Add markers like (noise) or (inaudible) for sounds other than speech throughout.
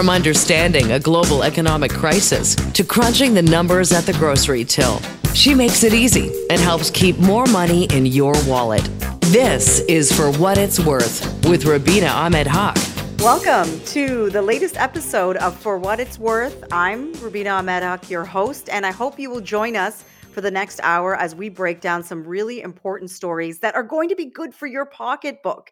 From understanding a global economic crisis to crunching the numbers at the grocery till, she makes it easy and helps keep more money in your wallet. This is For What It's Worth with Rubina Ahmed Haq. Welcome to the latest episode of For What It's Worth. I'm Rubina Ahmed Haq, your host, and I hope you will join us for the next hour as we break down some really important stories that are going to be good for your pocketbook.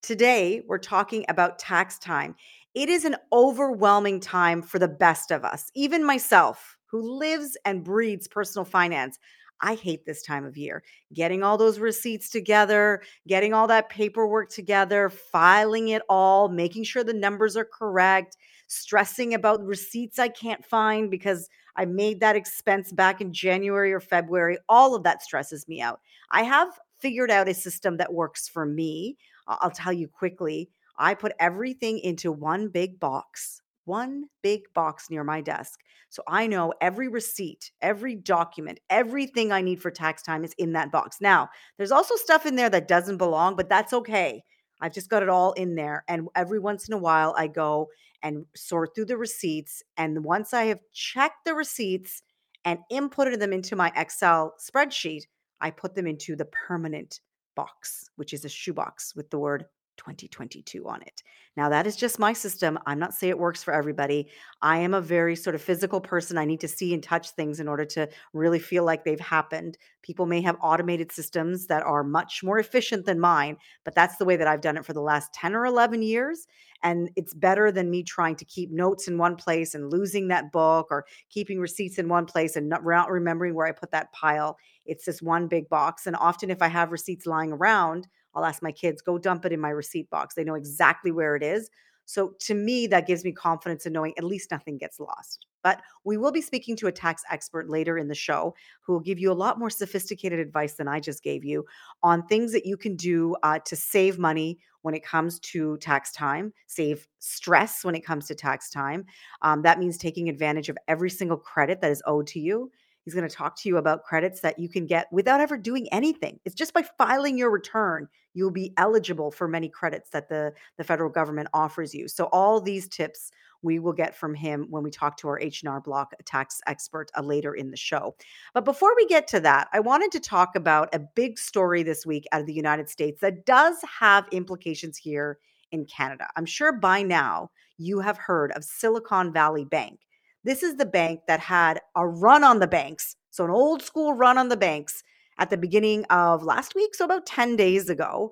Today, we're talking about tax time. It is an overwhelming time for the best of us, even myself, who lives and breathes personal finance. I hate this time of year. Getting all those receipts together, getting all that paperwork together, filing it all, making sure the numbers are correct, stressing about receipts I can't find because I made that expense back in January or February. All of that stresses me out. I have figured out a system that works for me. I'll tell you quickly. I put everything into one big box, one big box near my desk. So I know every receipt, every document, everything I need for tax time is in that box. Now, there's also stuff in there that doesn't belong, but that's okay. I've just got it all in there. And every once in a while, I go and sort through the receipts. And once I have checked the receipts and inputted them into my Excel spreadsheet, I put them into the permanent box, which is a shoebox with the word 2022 on it. Now, that is just my system. I'm not saying it works for everybody. I am a very sort of physical person. I need to see and touch things in order to really feel like they've happened. People may have automated systems that are much more efficient than mine, but that's the way that I've done it for the last 10 or 11 years. And it's better than me trying to keep notes in one place and losing that book or keeping receipts in one place and not remembering where I put that pile. It's this one big box. And often, if I have receipts lying around, I'll ask my kids, go dump it in my receipt box. They know exactly where it is. So to me, that gives me confidence in knowing at least nothing gets lost. But we will be speaking to a tax expert later in the show who will give you a lot more sophisticated advice than I just gave you on things that you can do uh, to save money when it comes to tax time, save stress when it comes to tax time. Um, that means taking advantage of every single credit that is owed to you. He's going to talk to you about credits that you can get without ever doing anything. It's just by filing your return, you'll be eligible for many credits that the, the federal government offers you. So all these tips we will get from him when we talk to our H&R Block tax expert uh, later in the show. But before we get to that, I wanted to talk about a big story this week out of the United States that does have implications here in Canada. I'm sure by now you have heard of Silicon Valley Bank. This is the bank that had a run on the banks. So, an old school run on the banks at the beginning of last week, so about 10 days ago.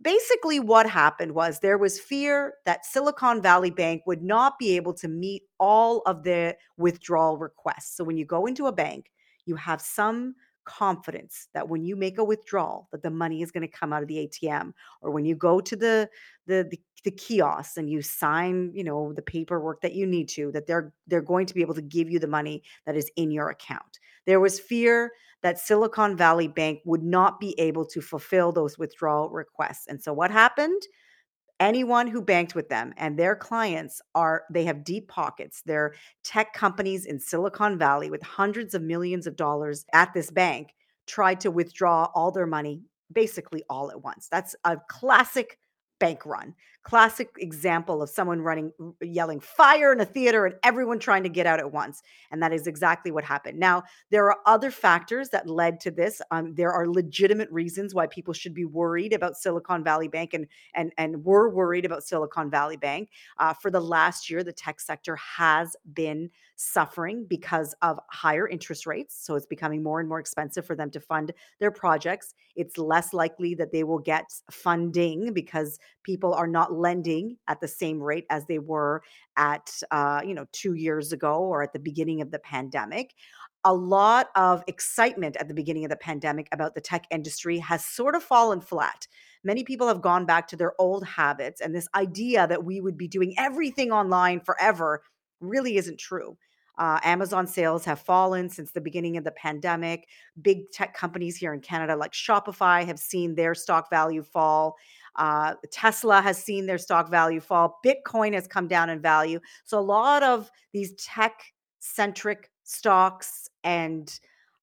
Basically, what happened was there was fear that Silicon Valley Bank would not be able to meet all of the withdrawal requests. So, when you go into a bank, you have some confidence that when you make a withdrawal that the money is going to come out of the ATM or when you go to the the the, the kiosks and you sign you know the paperwork that you need to that they're they're going to be able to give you the money that is in your account. There was fear that Silicon Valley Bank would not be able to fulfill those withdrawal requests. And so what happened anyone who banked with them and their clients are they have deep pockets. They're tech companies in silicon valley with hundreds of millions of dollars at this bank tried to withdraw all their money basically all at once. That's a classic bank run. Classic example of someone running, yelling fire in a theater and everyone trying to get out at once. And that is exactly what happened. Now, there are other factors that led to this. Um, there are legitimate reasons why people should be worried about Silicon Valley Bank and, and, and were worried about Silicon Valley Bank. Uh, for the last year, the tech sector has been suffering because of higher interest rates. So it's becoming more and more expensive for them to fund their projects. It's less likely that they will get funding because people are not lending at the same rate as they were at uh, you know two years ago or at the beginning of the pandemic a lot of excitement at the beginning of the pandemic about the tech industry has sort of fallen flat. Many people have gone back to their old habits, and this idea that we would be doing everything online forever really isn't true. Uh, Amazon sales have fallen since the beginning of the pandemic. Big tech companies here in Canada, like Shopify, have seen their stock value fall. Uh, Tesla has seen their stock value fall. Bitcoin has come down in value. So a lot of these tech centric stocks and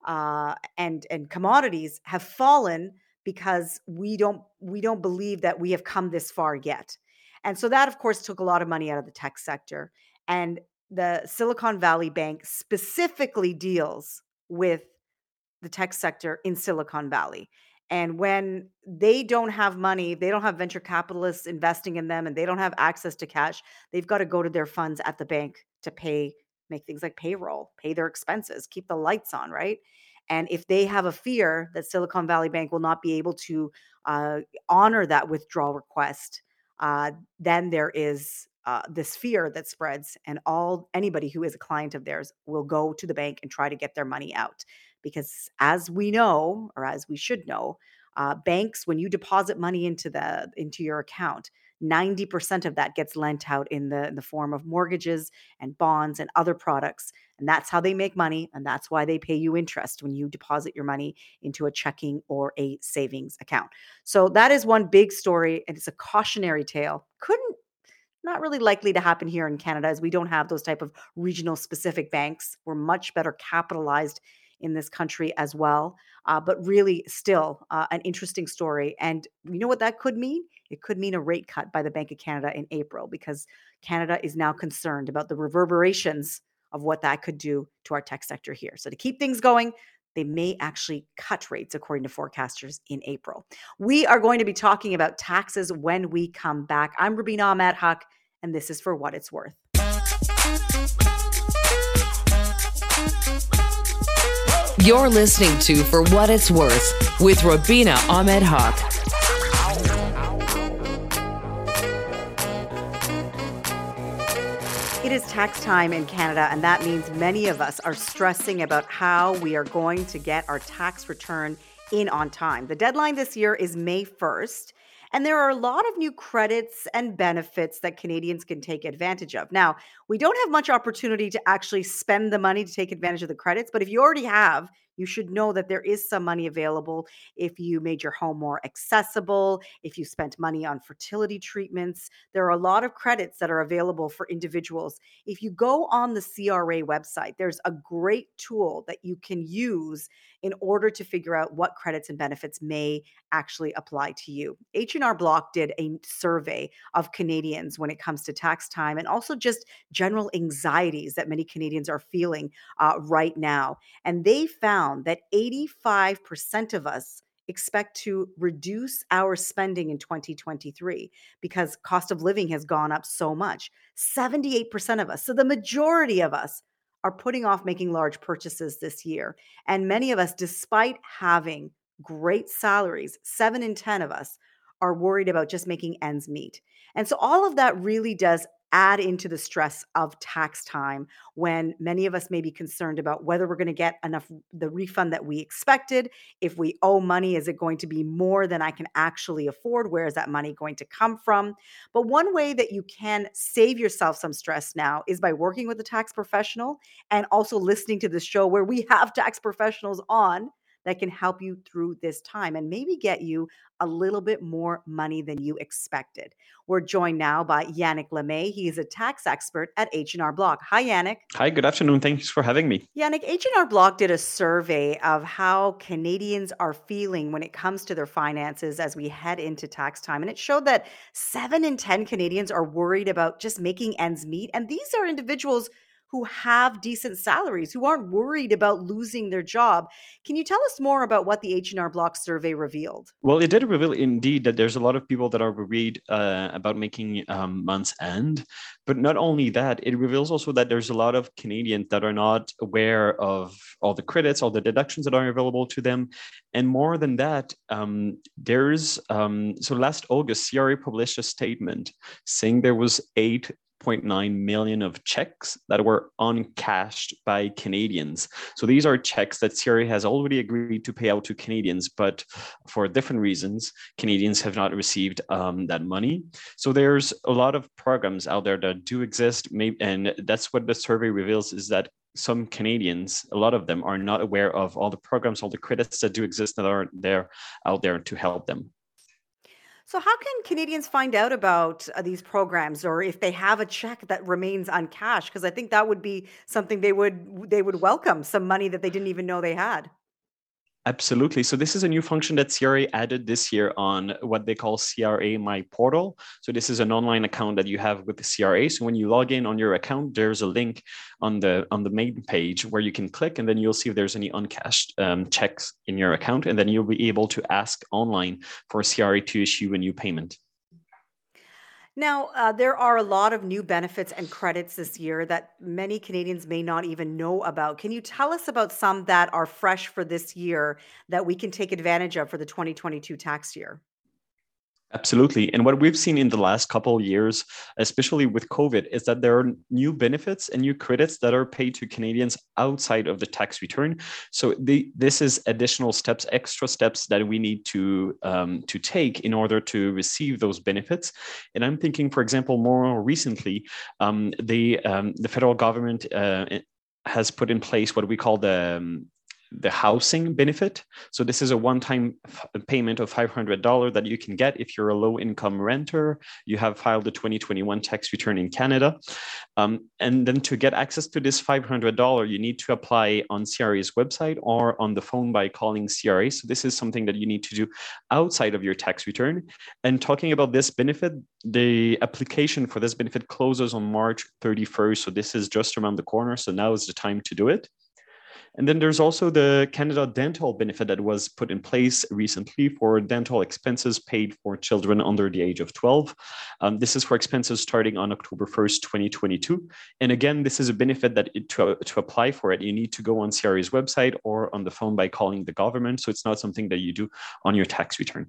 uh, and and commodities have fallen because we don't we don't believe that we have come this far yet. And so that, of course, took a lot of money out of the tech sector. And the Silicon Valley Bank specifically deals with the tech sector in Silicon Valley. And when they don't have money, they don't have venture capitalists investing in them, and they don't have access to cash, they've got to go to their funds at the bank to pay, make things like payroll, pay their expenses, keep the lights on, right? And if they have a fear that Silicon Valley Bank will not be able to uh, honor that withdrawal request, uh, then there is uh, this fear that spreads, and all anybody who is a client of theirs will go to the bank and try to get their money out. Because as we know, or as we should know, uh, banks when you deposit money into the into your account 90% of that gets lent out in the, in the form of mortgages and bonds and other products. And that's how they make money. And that's why they pay you interest when you deposit your money into a checking or a savings account. So that is one big story. And it's a cautionary tale. Couldn't not really likely to happen here in Canada as we don't have those type of regional specific banks. We're much better capitalized in this country as well. Uh, but really, still uh, an interesting story. And you know what that could mean? It could mean a rate cut by the Bank of Canada in April because Canada is now concerned about the reverberations of what that could do to our tech sector here. So, to keep things going, they may actually cut rates according to forecasters in April. We are going to be talking about taxes when we come back. I'm Rubina Ahmed Haq, and this is for what it's worth. You're listening to For What It's Worth with Rubina Ahmed Haq. Tax time in Canada, and that means many of us are stressing about how we are going to get our tax return in on time. The deadline this year is May 1st. And there are a lot of new credits and benefits that Canadians can take advantage of. Now, we don't have much opportunity to actually spend the money to take advantage of the credits, but if you already have, you should know that there is some money available if you made your home more accessible, if you spent money on fertility treatments. There are a lot of credits that are available for individuals. If you go on the CRA website, there's a great tool that you can use in order to figure out what credits and benefits may actually apply to you. H&R Block did a survey of Canadians when it comes to tax time and also just general anxieties that many Canadians are feeling uh, right now. And they found that 85% of us expect to reduce our spending in 2023 because cost of living has gone up so much 78% of us so the majority of us are putting off making large purchases this year. And many of us, despite having great salaries, seven in 10 of us are worried about just making ends meet. And so all of that really does add into the stress of tax time when many of us may be concerned about whether we're going to get enough the refund that we expected if we owe money is it going to be more than i can actually afford? Where is that money going to come from? But one way that you can save yourself some stress now is by working with a tax professional and also listening to the show where we have tax professionals on that can help you through this time and maybe get you a little bit more money than you expected. We're joined now by Yannick Lemay. He is a tax expert at H&R Block. Hi, Yannick. Hi, good afternoon. Thanks for having me. Yannick, H&R Block did a survey of how Canadians are feeling when it comes to their finances as we head into tax time. And it showed that seven in 10 Canadians are worried about just making ends meet. And these are individuals who have decent salaries, who aren't worried about losing their job. Can you tell us more about what the H&R Block survey revealed? Well, it did reveal indeed that there's a lot of people that are worried uh, about making um, months end. But not only that, it reveals also that there's a lot of Canadians that are not aware of all the credits, all the deductions that are available to them. And more than that, um, there's um, so last August, CRA published a statement saying there was eight 6.9 million of checks that were uncashed by Canadians. So these are checks that CRA has already agreed to pay out to Canadians, but for different reasons, Canadians have not received um, that money. So there's a lot of programs out there that do exist, and that's what the survey reveals is that some Canadians, a lot of them, are not aware of all the programs, all the credits that do exist that are there out there to help them. So, how can Canadians find out about uh, these programs, or if they have a check that remains uncashed? Because I think that would be something they would they would welcome some money that they didn't even know they had. Absolutely. So this is a new function that CRA added this year on what they call CRA My Portal. So this is an online account that you have with the CRA. So when you log in on your account, there's a link on the on the main page where you can click, and then you'll see if there's any uncashed um, checks in your account, and then you'll be able to ask online for CRA to issue a new payment. Now, uh, there are a lot of new benefits and credits this year that many Canadians may not even know about. Can you tell us about some that are fresh for this year that we can take advantage of for the 2022 tax year? Absolutely. And what we've seen in the last couple of years, especially with COVID, is that there are new benefits and new credits that are paid to Canadians outside of the tax return. So the, this is additional steps, extra steps that we need to um, to take in order to receive those benefits. And I'm thinking, for example, more recently, um, the um, the federal government uh, has put in place what we call the um, the housing benefit. So this is a one-time payment of $500 that you can get if you're a low-income renter, you have filed the 2021 tax return in Canada. Um, and then to get access to this $500, you need to apply on CRA's website or on the phone by calling CRA. So this is something that you need to do outside of your tax return. And talking about this benefit, the application for this benefit closes on March 31st. So this is just around the corner. So now is the time to do it. And then there's also the Canada Dental benefit that was put in place recently for dental expenses paid for children under the age of 12. Um, this is for expenses starting on October 1st, 2022. And again, this is a benefit that it, to, to apply for it, you need to go on CRA's website or on the phone by calling the government. So it's not something that you do on your tax return.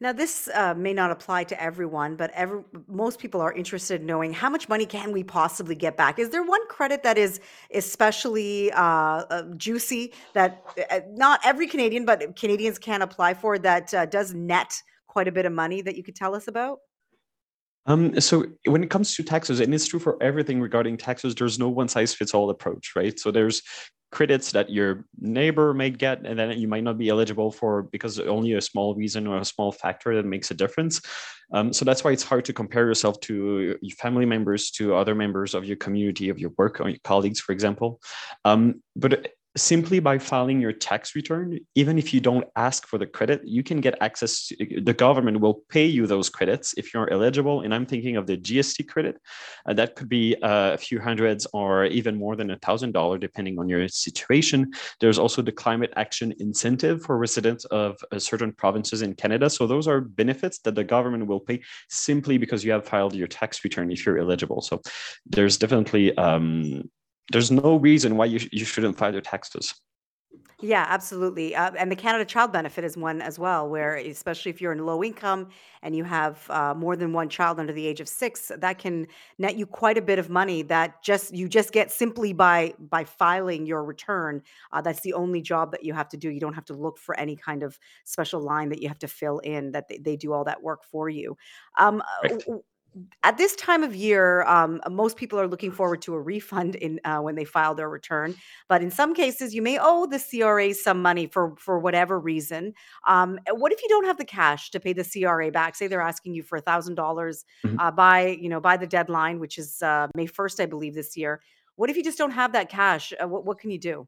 Now, this uh, may not apply to everyone, but every, most people are interested in knowing how much money can we possibly get back. Is there one credit that is especially uh, uh, juicy that uh, not every Canadian, but Canadians can apply for that uh, does net quite a bit of money that you could tell us about? Um, so when it comes to taxes, and it's true for everything regarding taxes, there's no one size fits all approach, right? So there's credits that your neighbor may get and then you might not be eligible for because only a small reason or a small factor that makes a difference um, so that's why it's hard to compare yourself to your family members to other members of your community of your work or your colleagues for example um, but simply by filing your tax return, even if you don't ask for the credit, you can get access. To, the government will pay you those credits if you're eligible. And I'm thinking of the GST credit. Uh, that could be uh, a few hundreds or even more than a thousand dollar, depending on your situation. There's also the climate action incentive for residents of uh, certain provinces in Canada. So those are benefits that the government will pay simply because you have filed your tax return if you're eligible. So there's definitely um, there's no reason why you, sh- you shouldn't file your taxes. Yeah, absolutely. Uh, and the Canada Child Benefit is one as well, where especially if you're in low income and you have uh, more than one child under the age of six, that can net you quite a bit of money that just you just get simply by by filing your return. Uh, that's the only job that you have to do. You don't have to look for any kind of special line that you have to fill in. That they, they do all that work for you. Um, right at this time of year, um, most people are looking forward to a refund in uh, when they file their return. But in some cases, you may owe the CRA some money for for whatever reason. Um, what if you don't have the cash to pay the CRA back? Say they're asking you for a thousand dollars mm-hmm. uh, by you know by the deadline, which is uh, May first, I believe, this year. What if you just don't have that cash? Uh, what, what can you do?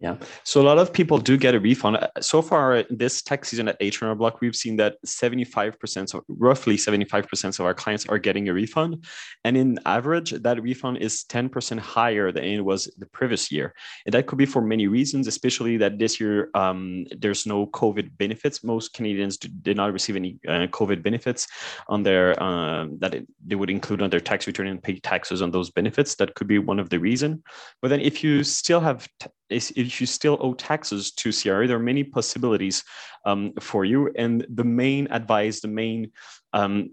Yeah. So a lot of people do get a refund. Uh, so far, this tax season at H&R Block, we've seen that 75%, of, roughly 75% of our clients are getting a refund. And in average, that refund is 10% higher than it was the previous year. And that could be for many reasons, especially that this year um, there's no COVID benefits. Most Canadians did not receive any uh, COVID benefits on their, um, that it, they would include on their tax return and pay taxes on those benefits. That could be one of the reason. But then if you still have t- if you still owe taxes to CRA, there are many possibilities um, for you. And the main advice, the main um,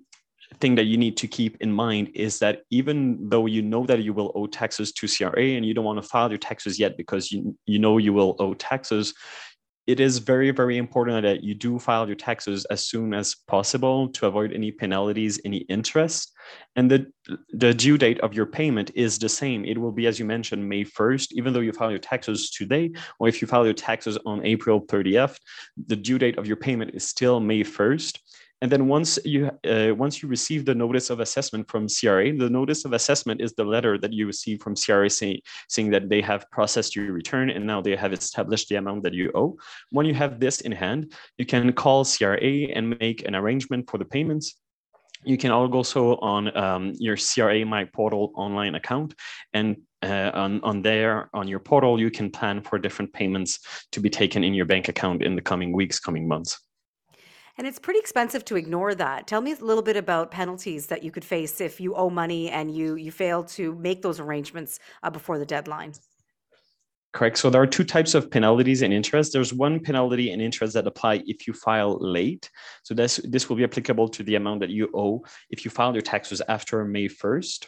thing that you need to keep in mind is that even though you know that you will owe taxes to CRA and you don't want to file your taxes yet because you, you know you will owe taxes, it is very, very important that you do file your taxes as soon as possible to avoid any penalties, any interest. And the, the due date of your payment is the same. It will be, as you mentioned, May 1st, even though you file your taxes today, or if you file your taxes on April 30th, the due date of your payment is still May 1st. And then once you uh, once you receive the notice of assessment from CRA, the notice of assessment is the letter that you receive from CRA say, saying that they have processed your return and now they have established the amount that you owe. When you have this in hand, you can call CRA and make an arrangement for the payments you can also on um, your CRA My Portal online account and uh, on, on there on your portal you can plan for different payments to be taken in your bank account in the coming weeks coming months and it's pretty expensive to ignore that tell me a little bit about penalties that you could face if you owe money and you you fail to make those arrangements uh, before the deadline Correct. So there are two types of penalties and interest. There's one penalty and interest that apply if you file late. So this this will be applicable to the amount that you owe if you file your taxes after May 1st.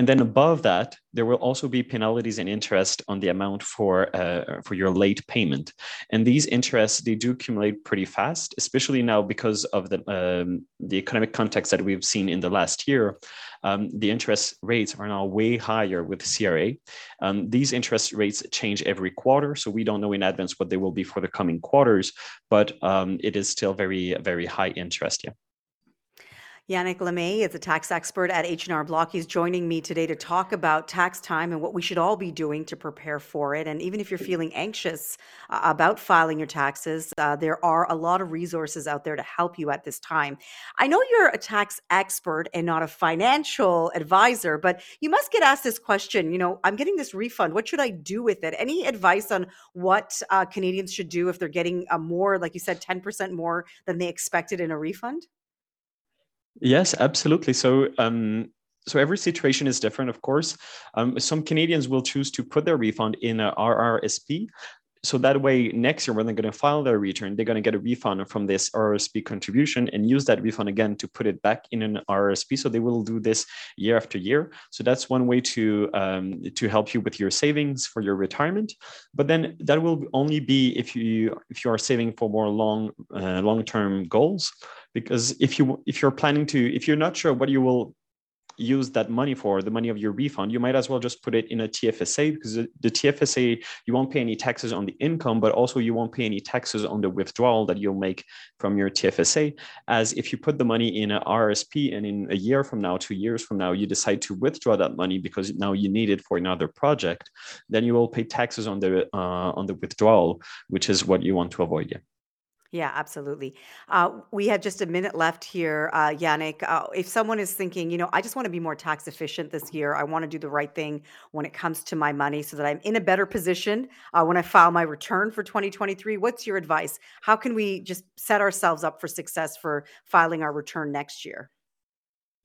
And then above that, there will also be penalties and interest on the amount for uh, for your late payment. And these interests they do accumulate pretty fast, especially now because of the um, the economic context that we've seen in the last year. Um, the interest rates are now way higher with CRA. Um, these interest rates change every quarter, so we don't know in advance what they will be for the coming quarters. But um, it is still very very high interest. Yeah. Yannick Lemay is a tax expert at H&R Block. He's joining me today to talk about tax time and what we should all be doing to prepare for it. And even if you're feeling anxious uh, about filing your taxes, uh, there are a lot of resources out there to help you at this time. I know you're a tax expert and not a financial advisor, but you must get asked this question. You know, I'm getting this refund. What should I do with it? Any advice on what uh, Canadians should do if they're getting a more, like you said, 10% more than they expected in a refund? Yes, absolutely. So, um, so every situation is different, of course. Um, some Canadians will choose to put their refund in a RRSP. So that way, next year when they're going to file their return, they're going to get a refund from this rsp contribution and use that refund again to put it back in an rsp So they will do this year after year. So that's one way to um, to help you with your savings for your retirement. But then that will only be if you if you are saving for more long uh, long term goals because if you if you're planning to if you're not sure what you will use that money for the money of your refund you might as well just put it in a tfsa because the tfsa you won't pay any taxes on the income but also you won't pay any taxes on the withdrawal that you'll make from your tfsa as if you put the money in a rsp and in a year from now two years from now you decide to withdraw that money because now you need it for another project then you will pay taxes on the uh, on the withdrawal which is what you want to avoid yeah yeah, absolutely. Uh, we have just a minute left here, uh, Yannick. Uh, if someone is thinking, you know, I just want to be more tax efficient this year, I want to do the right thing when it comes to my money so that I'm in a better position uh, when I file my return for 2023, what's your advice? How can we just set ourselves up for success for filing our return next year?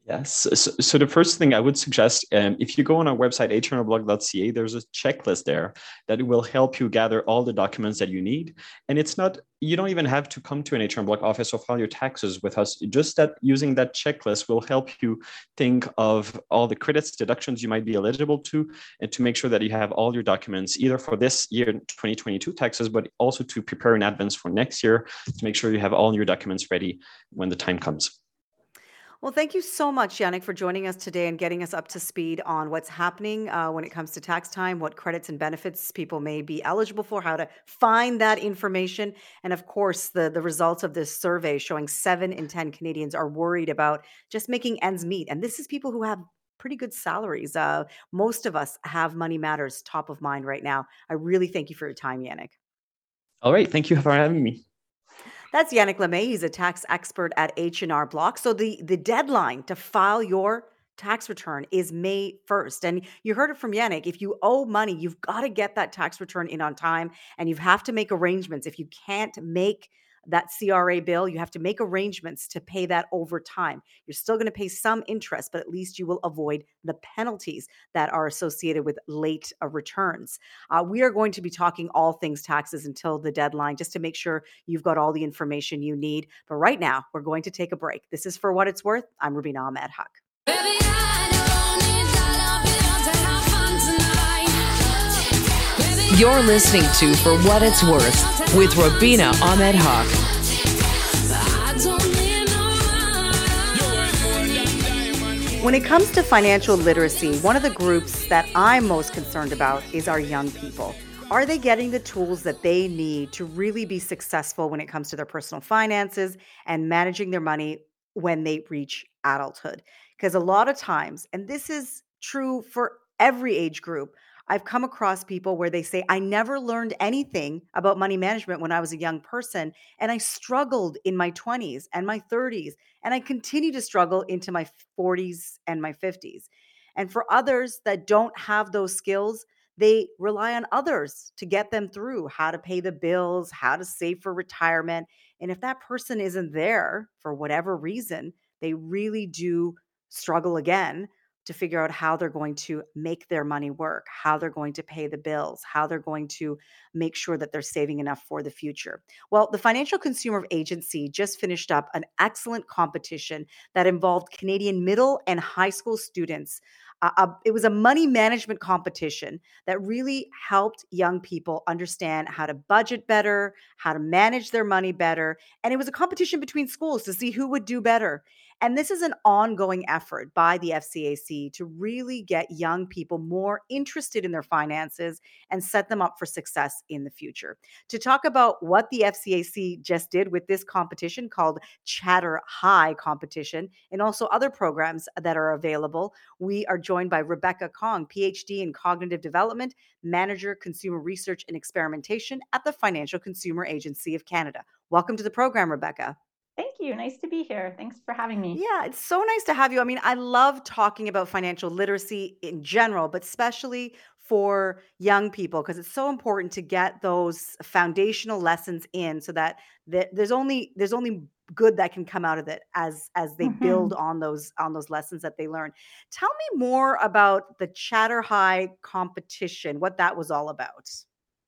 Yes. So, so, the first thing I would suggest, um, if you go on our website, hrblock.ca, there's a checklist there that will help you gather all the documents that you need. And it's not, you don't even have to come to an HR Block office or file your taxes with us. Just that using that checklist will help you think of all the credits, deductions you might be eligible to, and to make sure that you have all your documents, either for this year, 2022 taxes, but also to prepare in advance for next year to make sure you have all your documents ready when the time comes. Well, thank you so much, Yannick, for joining us today and getting us up to speed on what's happening uh, when it comes to tax time, what credits and benefits people may be eligible for, how to find that information, and of course, the, the results of this survey showing seven in 10 Canadians are worried about just making ends meet. And this is people who have pretty good salaries. Uh, most of us have Money Matters top of mind right now. I really thank you for your time, Yannick. All right. Thank you for having me. That's Yannick Lemay. He's a tax expert at H&R Block. So the, the deadline to file your tax return is May 1st. And you heard it from Yannick. If you owe money, you've got to get that tax return in on time and you have to make arrangements. If you can't make that CRA bill, you have to make arrangements to pay that over time. You're still going to pay some interest, but at least you will avoid the penalties that are associated with late uh, returns. Uh, we are going to be talking all things taxes until the deadline just to make sure you've got all the information you need. But right now, we're going to take a break. This is For What It's Worth. I'm Rubina Ahmed Haq. You're listening to For What It's Worth with Rubina Ahmed Haq. When it comes to financial literacy, one of the groups that I'm most concerned about is our young people. Are they getting the tools that they need to really be successful when it comes to their personal finances and managing their money when they reach adulthood? Because a lot of times, and this is true for every age group, I've come across people where they say, I never learned anything about money management when I was a young person. And I struggled in my 20s and my 30s. And I continue to struggle into my 40s and my 50s. And for others that don't have those skills, they rely on others to get them through how to pay the bills, how to save for retirement. And if that person isn't there for whatever reason, they really do struggle again to figure out how they're going to make their money work, how they're going to pay the bills, how they're going to make sure that they're saving enough for the future. Well, the Financial Consumer Agency just finished up an excellent competition that involved Canadian middle and high school students. Uh, uh, it was a money management competition that really helped young people understand how to budget better, how to manage their money better. And it was a competition between schools to see who would do better. And this is an ongoing effort by the FCAC to really get young people more interested in their finances and set them up for success in the future. To talk about what the FCAC just did with this competition called Chatter High Competition and also other programs that are available, we are joined by Rebecca Kong, PhD in Cognitive Development, Manager, Consumer Research and Experimentation at the Financial Consumer Agency of Canada. Welcome to the program, Rebecca. Thank you. Nice to be here. Thanks for having me. Yeah, it's so nice to have you. I mean, I love talking about financial literacy in general, but especially for young people because it's so important to get those foundational lessons in so that there's only there's only good that can come out of it as as they mm-hmm. build on those on those lessons that they learn. Tell me more about the Chatter High competition, what that was all about.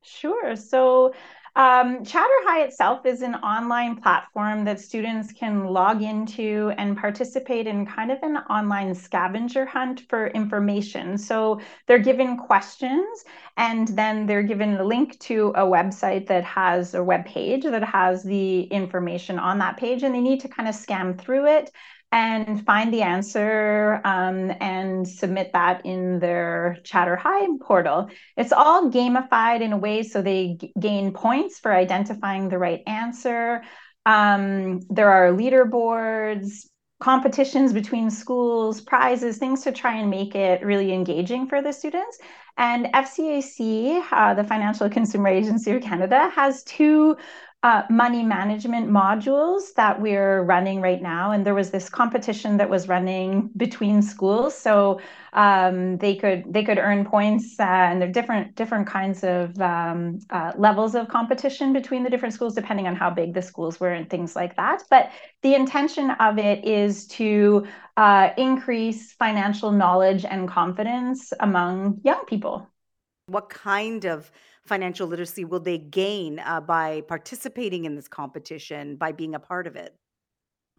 Sure. So um, Chatter High itself is an online platform that students can log into and participate in kind of an online scavenger hunt for information. So they're given questions and then they're given a link to a website that has a web page that has the information on that page and they need to kind of scan through it and find the answer um, and submit that in their Chatter High portal. It's all gamified in a way so they g- gain points for identifying the right answer. Um, there are leaderboards, competitions between schools, prizes, things to try and make it really engaging for the students. And FCAC, uh, the Financial Consumer Agency of Canada, has two uh, money management modules that we're running right now. And there was this competition that was running between schools, so um, they could they could earn points, uh, and there are different different kinds of um, uh, levels of competition between the different schools, depending on how big the schools were and things like that. But the intention of it is to uh, increase financial knowledge and confidence among young people. What kind of financial literacy will they gain uh, by participating in this competition, by being a part of it?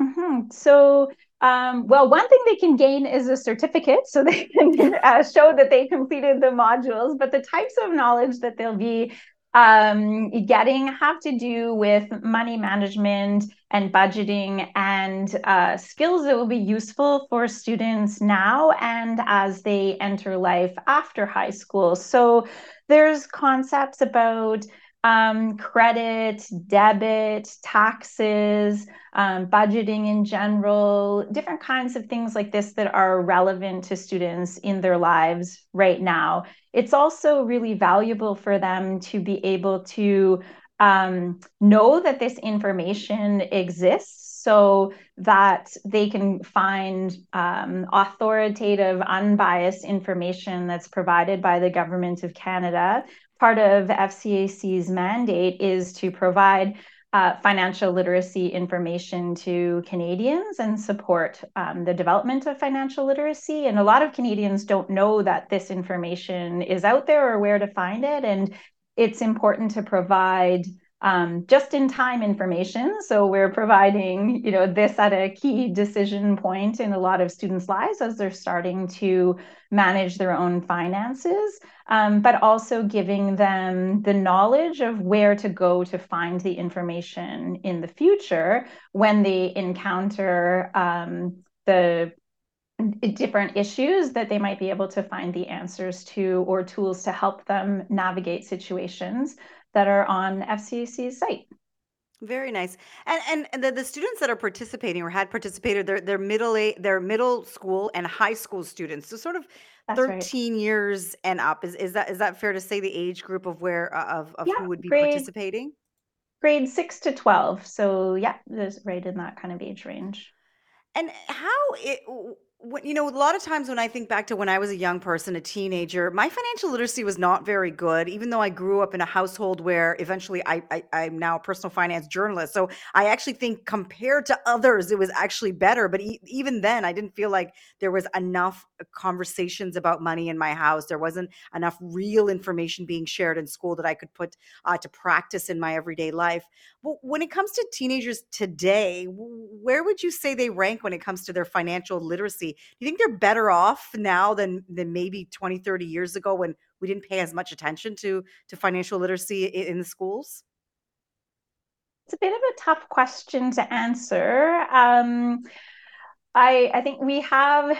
Mm-hmm. So, um, well, one thing they can gain is a certificate, so (laughs) they can uh, show that they completed the modules. But the types of knowledge that they'll be um, getting have to do with money management and budgeting and uh, skills that will be useful for students now and as they enter life after high school. So there's concepts about um, credit, debit, taxes, um, budgeting in general, different kinds of things like this that are relevant to students in their lives right now. It's also really valuable for them to be able to um, know that this information exists so that they can find um, authoritative, unbiased information that's provided by the Government of Canada. Part of FCAC's mandate is to provide uh, financial literacy information to Canadians and support um, the development of financial literacy. And a lot of Canadians don't know that this information is out there or where to find it. And it's important to provide um, just in time information. So we're providing, you know, this at a key decision point in a lot of students' lives as they're starting to manage their own finances, um, but also giving them the knowledge of where to go to find the information in the future when they encounter um, the different issues that they might be able to find the answers to or tools to help them navigate situations that are on FCC's site. Very nice. And and the, the students that are participating or had participated, they're they're middle a they're middle school and high school students. So sort of That's 13 right. years and up. Is is that is that fair to say the age group of where uh, of, of yeah, who would be grade, participating? Grade six to twelve. So yeah, there's right in that kind of age range. And how it when, you know, a lot of times when I think back to when I was a young person, a teenager, my financial literacy was not very good, even though I grew up in a household where eventually I, I, I'm now a personal finance journalist. So I actually think compared to others, it was actually better. But e- even then, I didn't feel like there was enough conversations about money in my house. There wasn't enough real information being shared in school that I could put uh, to practice in my everyday life. But when it comes to teenagers today, where would you say they rank when it comes to their financial literacy? Do you think they're better off now than than maybe 20, 30 years ago when we didn't pay as much attention to to financial literacy in, in the schools? It's a bit of a tough question to answer. Um, I I think we have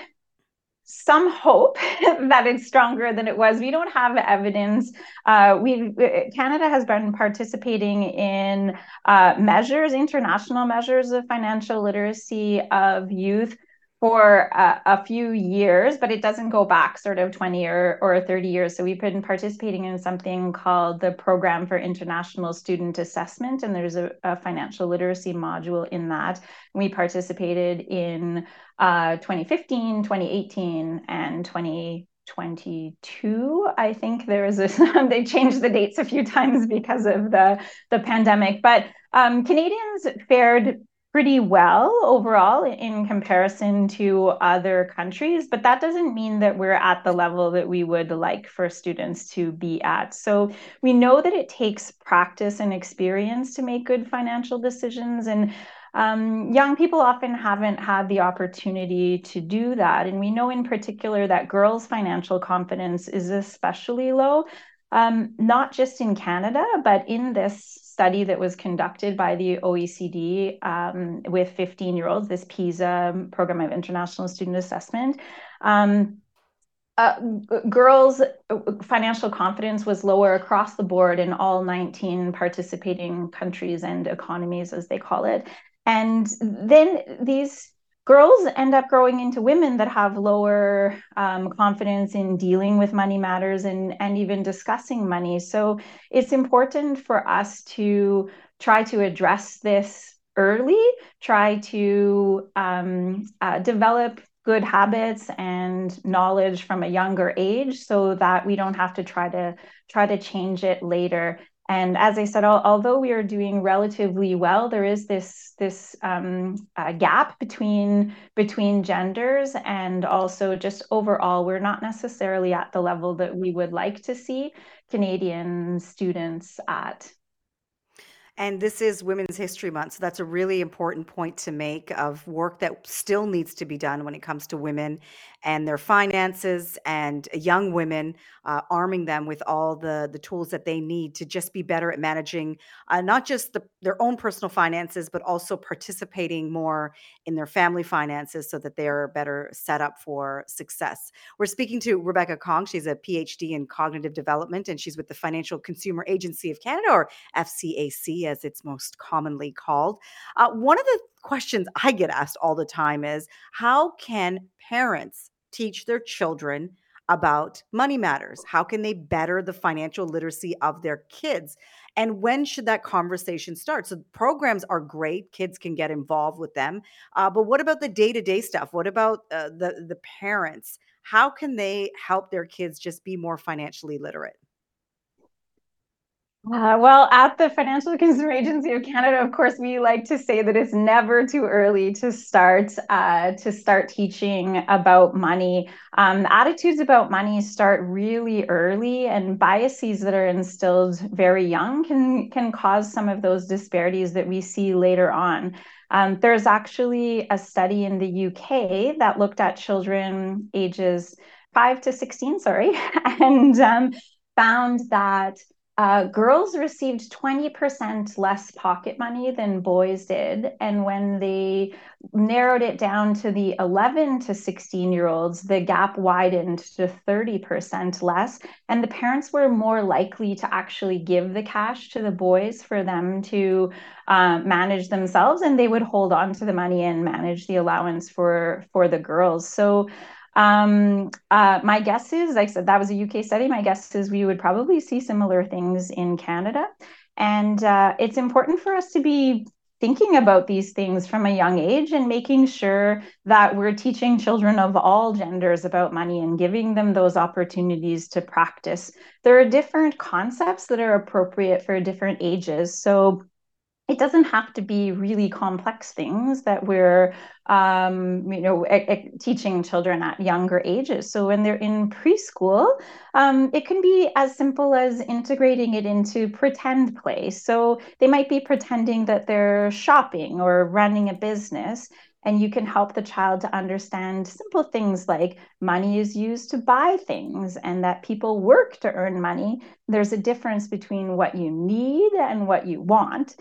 some hope (laughs) that it's stronger than it was. We don't have evidence. Uh, we Canada has been participating in uh, measures, international measures of financial literacy of youth for a, a, few years, but it doesn't go back sort of 20 or, or 30 years. So we've been participating in something called the Program for International Student Assessment, and there's a, a financial literacy module in that. We participated in uh, 2015, 2018, and 2022. I think there is a, (laughs) they changed the dates a few times because of the, the pandemic, but um, Canadians fared pretty well overall in comparison to other countries, but that doesn't mean that we're at the level that we would like for students to be at. So we know that it takes practice and experience to make good financial decisions. And um, young people often haven't had the opportunity to do that. And we know in particular that girls' financial confidence is especially low. Um, not just in Canada, but in this study that was conducted by the OECD um, with 15 year olds, this PISA program of international student assessment. Um, uh, girls' financial confidence was lower across the board in all 19 participating countries and economies, as they call it. And then these girls end up growing into women that have lower um, confidence in dealing with money matters and, and even discussing money. So it's important for us to try to address this early, try to um, uh, develop good habits and knowledge from a younger age so that we don't have to try to try to change it later and as I said, al- although we are doing relatively well, there is this this um, uh, gap between between genders, and also just overall, we're not necessarily at the level that we would like to see Canadian students at. And this is Women's History Month. So that's a really important point to make of work that still needs to be done when it comes to women and their finances and young women, uh, arming them with all the, the tools that they need to just be better at managing uh, not just the, their own personal finances, but also participating more in their family finances so that they are better set up for success. We're speaking to Rebecca Kong. She's a PhD in cognitive development and she's with the Financial Consumer Agency of Canada, or FCAC as it's most commonly called. Uh, one of the questions I get asked all the time is how can parents teach their children about money matters? How can they better the financial literacy of their kids? And when should that conversation start? So, programs are great, kids can get involved with them. Uh, but what about the day to day stuff? What about uh, the, the parents? How can they help their kids just be more financially literate? Uh, well, at the Financial Consumer Agency of Canada, of course, we like to say that it's never too early to start uh, to start teaching about money. Um, attitudes about money start really early, and biases that are instilled very young can can cause some of those disparities that we see later on. Um, there's actually a study in the UK that looked at children ages five to sixteen, sorry, (laughs) and um, found that uh, girls received 20% less pocket money than boys did. And when they narrowed it down to the 11 to 16 year olds, the gap widened to 30% less. And the parents were more likely to actually give the cash to the boys for them to uh, manage themselves, and they would hold on to the money and manage the allowance for, for the girls. So um, uh, my guess is, like I said, that was a UK study. My guess is we would probably see similar things in Canada. And uh, it's important for us to be thinking about these things from a young age and making sure that we're teaching children of all genders about money and giving them those opportunities to practice. There are different concepts that are appropriate for different ages. So it doesn't have to be really complex things that we're um, you know teaching children at younger ages. So when they're in preschool um, it can be as simple as integrating it into pretend play. So they might be pretending that they're shopping or running a business and you can help the child to understand simple things like money is used to buy things and that people work to earn money. There's a difference between what you need and what you want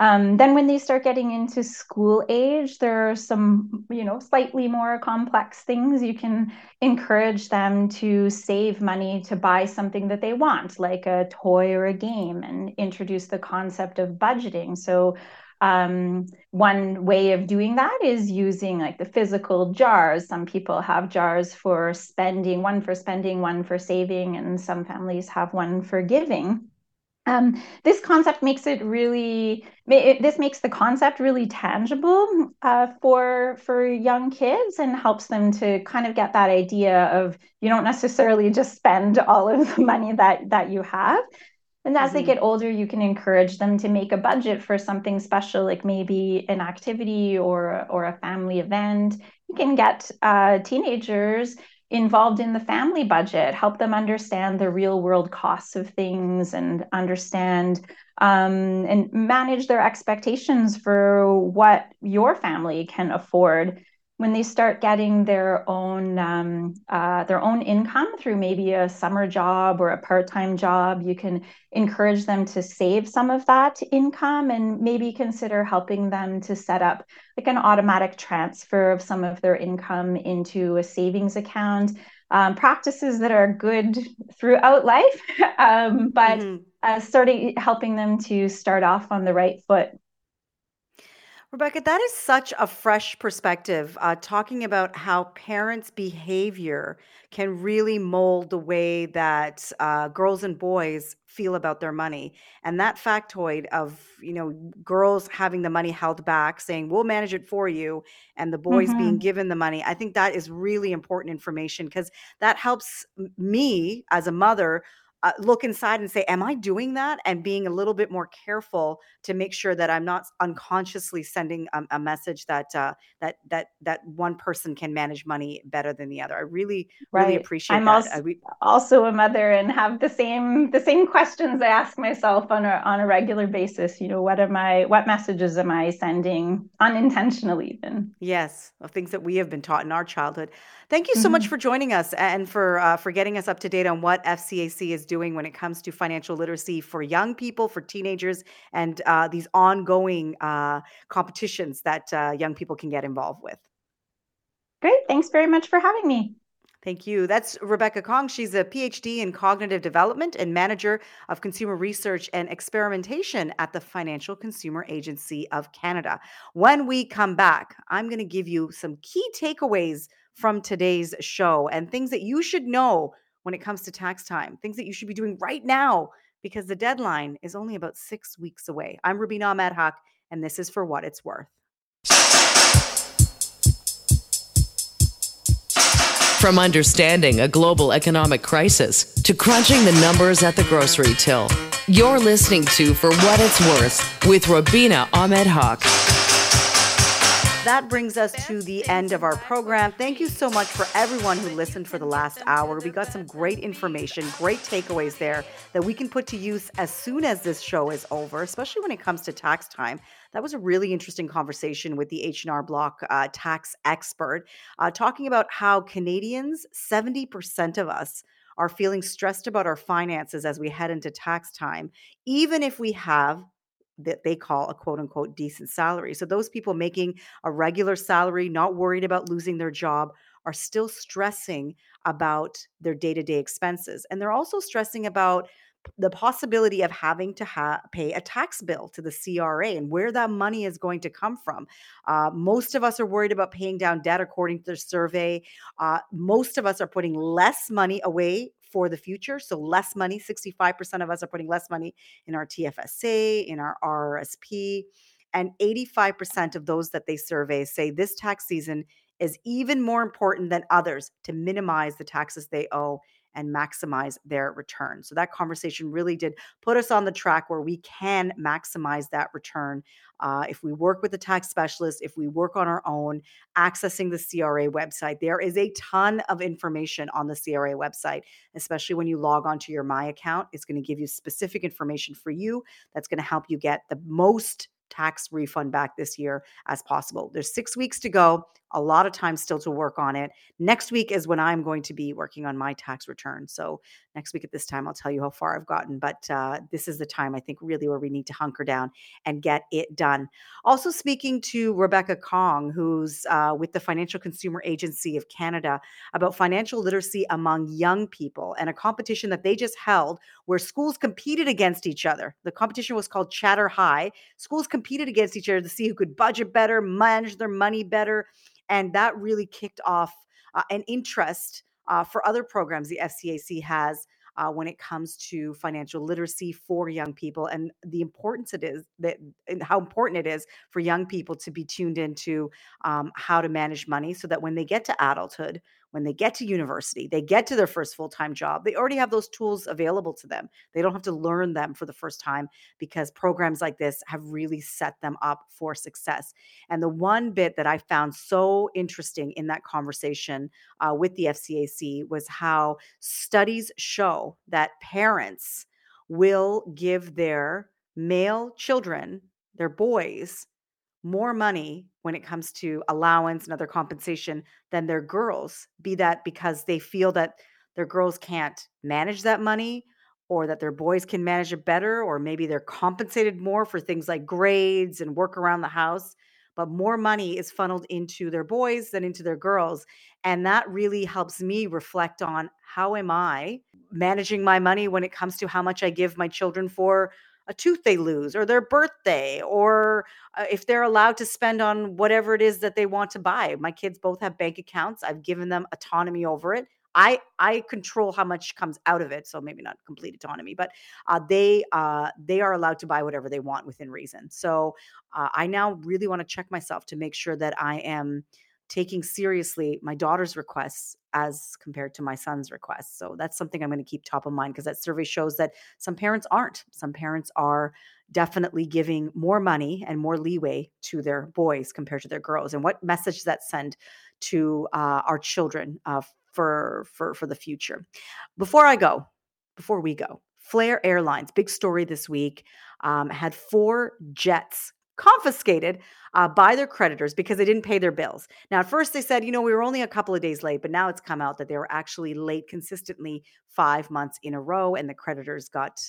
um, then when they start getting into school age, there are some, you know, slightly more complex things. You can encourage them to save money to buy something that they want, like a toy or a game, and introduce the concept of budgeting. So um, one way of doing that is using like the physical jars. Some people have jars for spending, one for spending, one for saving, and some families have one for giving. Um, this concept makes it really it, this makes the concept really tangible uh, for for young kids and helps them to kind of get that idea of you don't necessarily just spend all of the money that that you have and as mm-hmm. they get older you can encourage them to make a budget for something special like maybe an activity or or a family event you can get uh, teenagers involved in the family budget, help them understand the real world costs of things and understand um, and manage their expectations for what your family can afford when they start getting their own um, uh, their own income through maybe a summer job or a part-time job you can encourage them to save some of that income and maybe consider helping them to set up like an automatic transfer of some of their income into a savings account um, practices that are good throughout life (laughs) um, but mm-hmm. uh, starting helping them to start off on the right foot Rebecca, that is such a fresh perspective, uh, talking about how parents' behavior can really mold the way that uh, girls and boys feel about their money. And that factoid of, you know, girls having the money held back, saying, we'll manage it for you, and the boys mm-hmm. being given the money, I think that is really important information because that helps me as a mother uh, look inside and say, Am I doing that? And being a little bit more careful to make sure that I'm not unconsciously sending a, a message that uh, that that that one person can manage money better than the other. I really right. really appreciate. It. I'm that. also we, also a mother and have the same the same questions I ask myself on a on a regular basis. You know, what am I? What messages am I sending unintentionally? Even yes, of things that we have been taught in our childhood. Thank you so mm-hmm. much for joining us and for uh, for getting us up to date on what FCAC is doing when it comes to financial literacy for young people, for teenagers, and uh, these ongoing uh, competitions that uh, young people can get involved with. Great. Thanks very much for having me. Thank you. That's Rebecca Kong. She's a PhD in cognitive development and manager of consumer research and experimentation at the Financial Consumer Agency of Canada. When we come back, I'm going to give you some key takeaways from today's show and things that you should know when it comes to tax time, things that you should be doing right now because the deadline is only about six weeks away. I'm Rubina Ahmed Haq, and this is for what it's worth. From understanding a global economic crisis to crunching the numbers at the grocery till, you're listening to For What It's Worth with Rubina Ahmed Haq that brings us to the end of our program. Thank you so much for everyone who listened for the last hour. We got some great information, great takeaways there that we can put to use as soon as this show is over, especially when it comes to tax time. That was a really interesting conversation with the H&R Block uh, tax expert, uh, talking about how Canadians, 70% of us, are feeling stressed about our finances as we head into tax time, even if we have that they call a quote unquote decent salary. So those people making a regular salary, not worried about losing their job, are still stressing about their day to day expenses. And they're also stressing about the possibility of having to ha- pay a tax bill to the CRA and where that money is going to come from. Uh, most of us are worried about paying down debt, according to the survey. Uh, most of us are putting less money away for the future. So, less money, 65% of us are putting less money in our TFSA, in our RRSP. And 85% of those that they survey say this tax season is even more important than others to minimize the taxes they owe and maximize their return. So that conversation really did put us on the track where we can maximize that return uh, if we work with a tax specialist, if we work on our own, accessing the CRA website. There is a ton of information on the CRA website, especially when you log onto your My account. It's going to give you specific information for you that's going to help you get the most tax refund back this year as possible. There's six weeks to go, a lot of time still to work on it. Next week is when I'm going to be working on my tax return. So, next week at this time, I'll tell you how far I've gotten. But uh, this is the time I think really where we need to hunker down and get it done. Also, speaking to Rebecca Kong, who's uh, with the Financial Consumer Agency of Canada, about financial literacy among young people and a competition that they just held where schools competed against each other. The competition was called Chatter High. Schools competed against each other to see who could budget better, manage their money better. And that really kicked off uh, an interest uh, for other programs the FCAC has uh, when it comes to financial literacy for young people and the importance it is that how important it is for young people to be tuned into um, how to manage money so that when they get to adulthood when they get to university, they get to their first full time job, they already have those tools available to them. They don't have to learn them for the first time because programs like this have really set them up for success. And the one bit that I found so interesting in that conversation uh, with the FCAC was how studies show that parents will give their male children, their boys, more money when it comes to allowance and other compensation than their girls, be that because they feel that their girls can't manage that money or that their boys can manage it better, or maybe they're compensated more for things like grades and work around the house. But more money is funneled into their boys than into their girls. And that really helps me reflect on how am I managing my money when it comes to how much I give my children for a tooth they lose or their birthday or uh, if they're allowed to spend on whatever it is that they want to buy. My kids both have bank accounts. I've given them autonomy over it. I I control how much comes out of it, so maybe not complete autonomy, but uh, they uh, they are allowed to buy whatever they want within reason. So uh, I now really want to check myself to make sure that I am taking seriously my daughter's requests as compared to my son's requests. So that's something I'm going to keep top of mind because that survey shows that some parents aren't. Some parents are definitely giving more money and more leeway to their boys compared to their girls. And what message does that send to uh, our children uh, for for for the future? Before I go, before we go, Flair Airlines, big story this week, um, had four jets confiscated uh, by their creditors because they didn't pay their bills. Now, at first they said, you know, we were only a couple of days late, but now it's come out that they were actually late consistently five months in a row, and the creditors got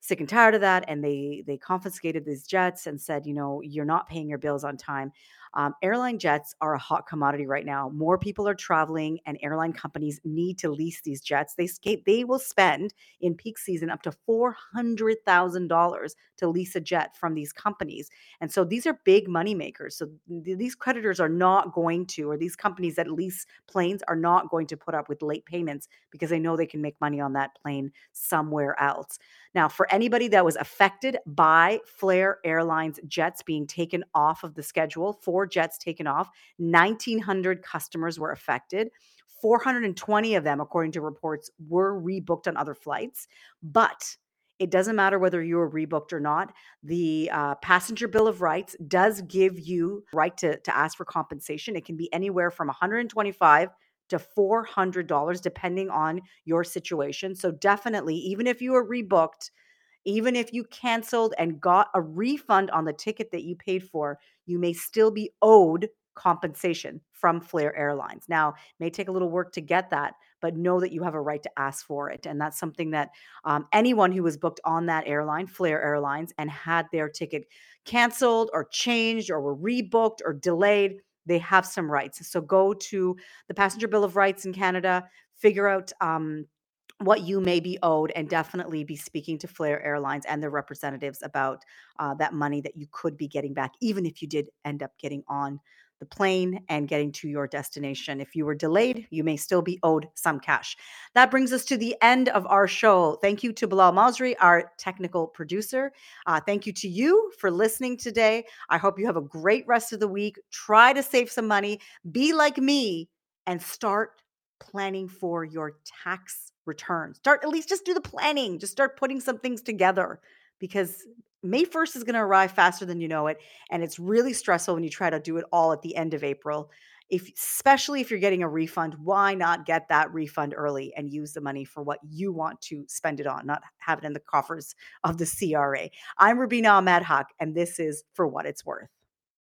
sick and tired of that and they they confiscated these jets and said you know you're not paying your bills on time um, airline jets are a hot commodity right now. More people are traveling, and airline companies need to lease these jets. They they will spend in peak season up to four hundred thousand dollars to lease a jet from these companies, and so these are big money makers. So th- these creditors are not going to, or these companies that lease planes are not going to put up with late payments because they know they can make money on that plane somewhere else. Now, for anybody that was affected by Flair Airlines jets being taken off of the schedule four jets taken off. 1,900 customers were affected. 420 of them, according to reports, were rebooked on other flights. But it doesn't matter whether you were rebooked or not. The uh, passenger bill of rights does give you right to, to ask for compensation. It can be anywhere from 125 to $400 depending on your situation. So definitely, even if you were rebooked, even if you canceled and got a refund on the ticket that you paid for, you may still be owed compensation from Flair Airlines. Now, may take a little work to get that, but know that you have a right to ask for it. And that's something that um, anyone who was booked on that airline, Flair Airlines, and had their ticket canceled or changed or were rebooked or delayed, they have some rights. So go to the Passenger Bill of Rights in Canada, figure out um, what you may be owed and definitely be speaking to Flair Airlines and their representatives about uh, that money that you could be getting back, even if you did end up getting on the plane and getting to your destination. If you were delayed, you may still be owed some cash. That brings us to the end of our show. Thank you to Bilal Masri, our technical producer. Uh, thank you to you for listening today. I hope you have a great rest of the week. Try to save some money, be like me, and start planning for your tax return. Start at least just do the planning, just start putting some things together because May 1st is going to arrive faster than you know it. And it's really stressful when you try to do it all at the end of April. If, especially if you're getting a refund, why not get that refund early and use the money for what you want to spend it on, not have it in the coffers of the CRA? I'm Rubina Ahmed and this is For What It's Worth.